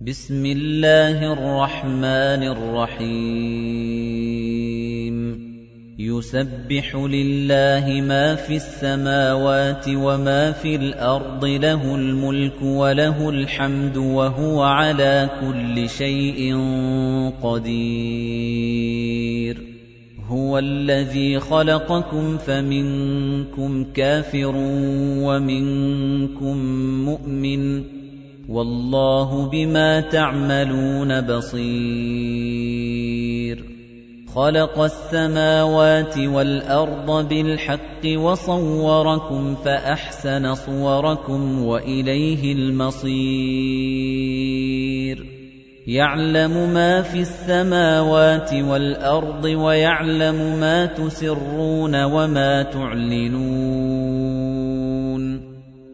بِسْمِ اللَّهِ الرَّحْمَٰنِ الرَّحِيمِ. يُسَبِّحُ لِلَّهِ مَا فِي السَّمَاوَاتِ وَمَا فِي الْأَرْضِ ۖ لَهُ الْمُلْكُ وَلَهُ الْحَمْدُ ۖ وَهُوَ عَلَىٰ كُلِّ شَيْءٍ قَدِيرٌ. هُوَ الَّذِي خَلَقَكُمْ فَمِنكُمْ كَافِرٌ وَمِنكُم مُّؤْمِنٌ ۚ. وَاللَّهُ بِمَا تَعْمَلُونَ بَصِيرٌ. خَلَقَ السَّمَاوَاتِ وَالْأَرْضَ بِالْحَقِّ وَصَوَّرَكُمْ فَأَحْسَنَ صُوَرَكُمْ وَإِلَيْهِ الْمَصِيرُ. يَعْلَمُ مَا فِي السَّمَاوَاتِ وَالْأَرْضِ وَيَعْلَمُ مَا تُسِرُّونَ وَمَا تُعْلِنُونَ.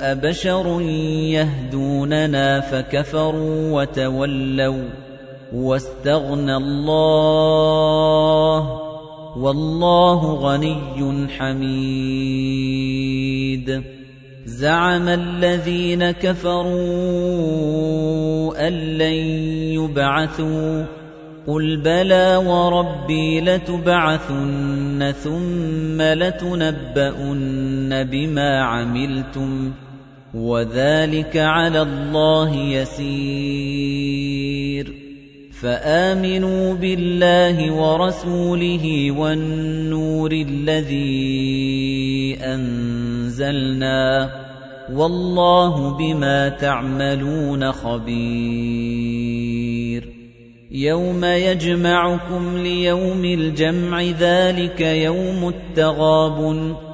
أَبَشَرٌ يَهْدُونَنَا فَكَفَرُوا وَتَوَلَّوا وَاسْتَغْنَى اللَّهُ ۚ وَاللَّهُ غَنِيٌّ حَمِيدٌ. زَعَمَ الَّذِينَ كَفَرُوا أَن لَّن يُبْعَثُوا ۚ. قُلْ بَلَىٰ وَرَبِّي لَتُبْعَثُنَّ ثُمَّ لَتُنَبَّؤُنَّ بِمَا عَمِلْتُمْ ۚ. وَذَٰلِكَ عَلَى اللَّهِ يَسِيرٌ. فَآمِنُوا بِاللَّهِ وَرَسُولِهِ وَالنُّورِ الَّذِي أَنزَلْنَا ۚ وَاللَّهُ بِمَا تَعْمَلُونَ خَبِيرٌ. يَوْمَ يَجْمَعُكُمْ لِيَوْمِ الْجَمْعِ ۖ ذَٰلِكَ يَوْمُ التَّغَابُنِ ۗ.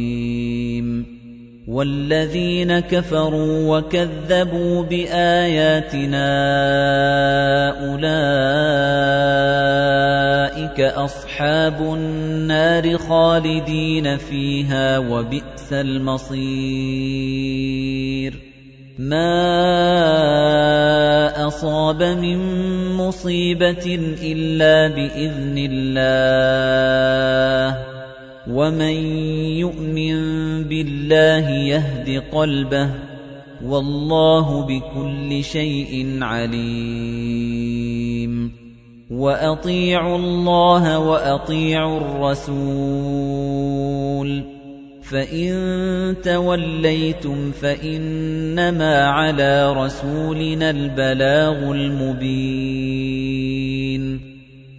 وَالَّذِينَ كَفَرُوا وَكَذَّبُوا بِآيَاتِنَا أُولَٰئِكَ أَصْحَابُ النَّارِ خَالِدِينَ فِيهَا ۖ وَبِئْسَ الْمَصِيرُ. مَا أَصَابَ مِن مُّصِيبَةٍ إِلَّا بِإِذْنِ اللَّهِ ۗ. وَمَن يُؤْمِن بِاللَّهِ يَهْدِ قَلْبَهُ ۚ وَاللَّهُ بِكُلِّ شَيْءٍ عَلِيمٌ وَأَطِيعُوا اللَّهَ وَأَطِيعُوا الرَّسُولَ ۚ فَإِن تَوَلَّيْتُمْ فَإِنَّمَا عَلَىٰ رَسُولِنَا الْبَلَاغُ الْمُبِينُ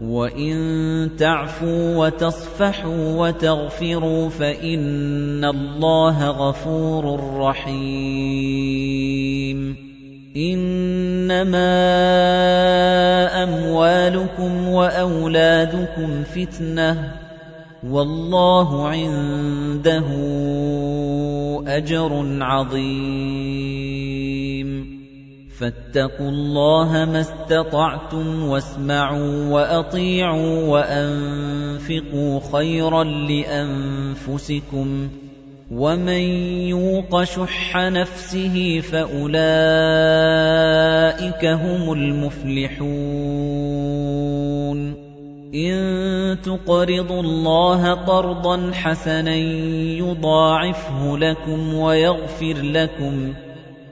وَإِن تَعْفُوا وَتَصْفَحُوا وَتَغْفِرُوا فَإِنَّ اللَّهَ غَفُورٌ رَّحِيمٌ إِنَّمَا أَمْوَالُكُمْ وَأَوْلَادُكُمْ فِتْنَةٌ ۚ وَاللَّهُ عِندَهُ أَجْرٌ عَظِيمٌ فَاتَّقُوا اللَّهَ مَا اسْتَطَعْتُمْ وَاسْمَعُوا وَأَطِيعُوا وَأَنفِقُوا خَيْرًا لِّأَنفُسِكُمْ ۗ وَمَن يُوقَ شُحَّ نَفْسِهِ فَأُولَٰئِكَ هُمُ الْمُفْلِحُونَ إِن تُقْرِضُوا اللَّهَ قَرْضًا حَسَنًا يُضَاعِفْهُ لَكُمْ وَيَغْفِرْ لَكُمْ ۚ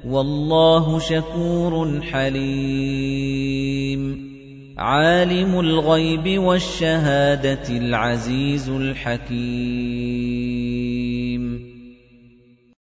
وَاللَّهُ شَكُورٌ حَلِيمٌ. عَالِمُ الْغَيْبِ وَالشَّهَادَةِ الْعَزِيزُ الْحَكِيمُ.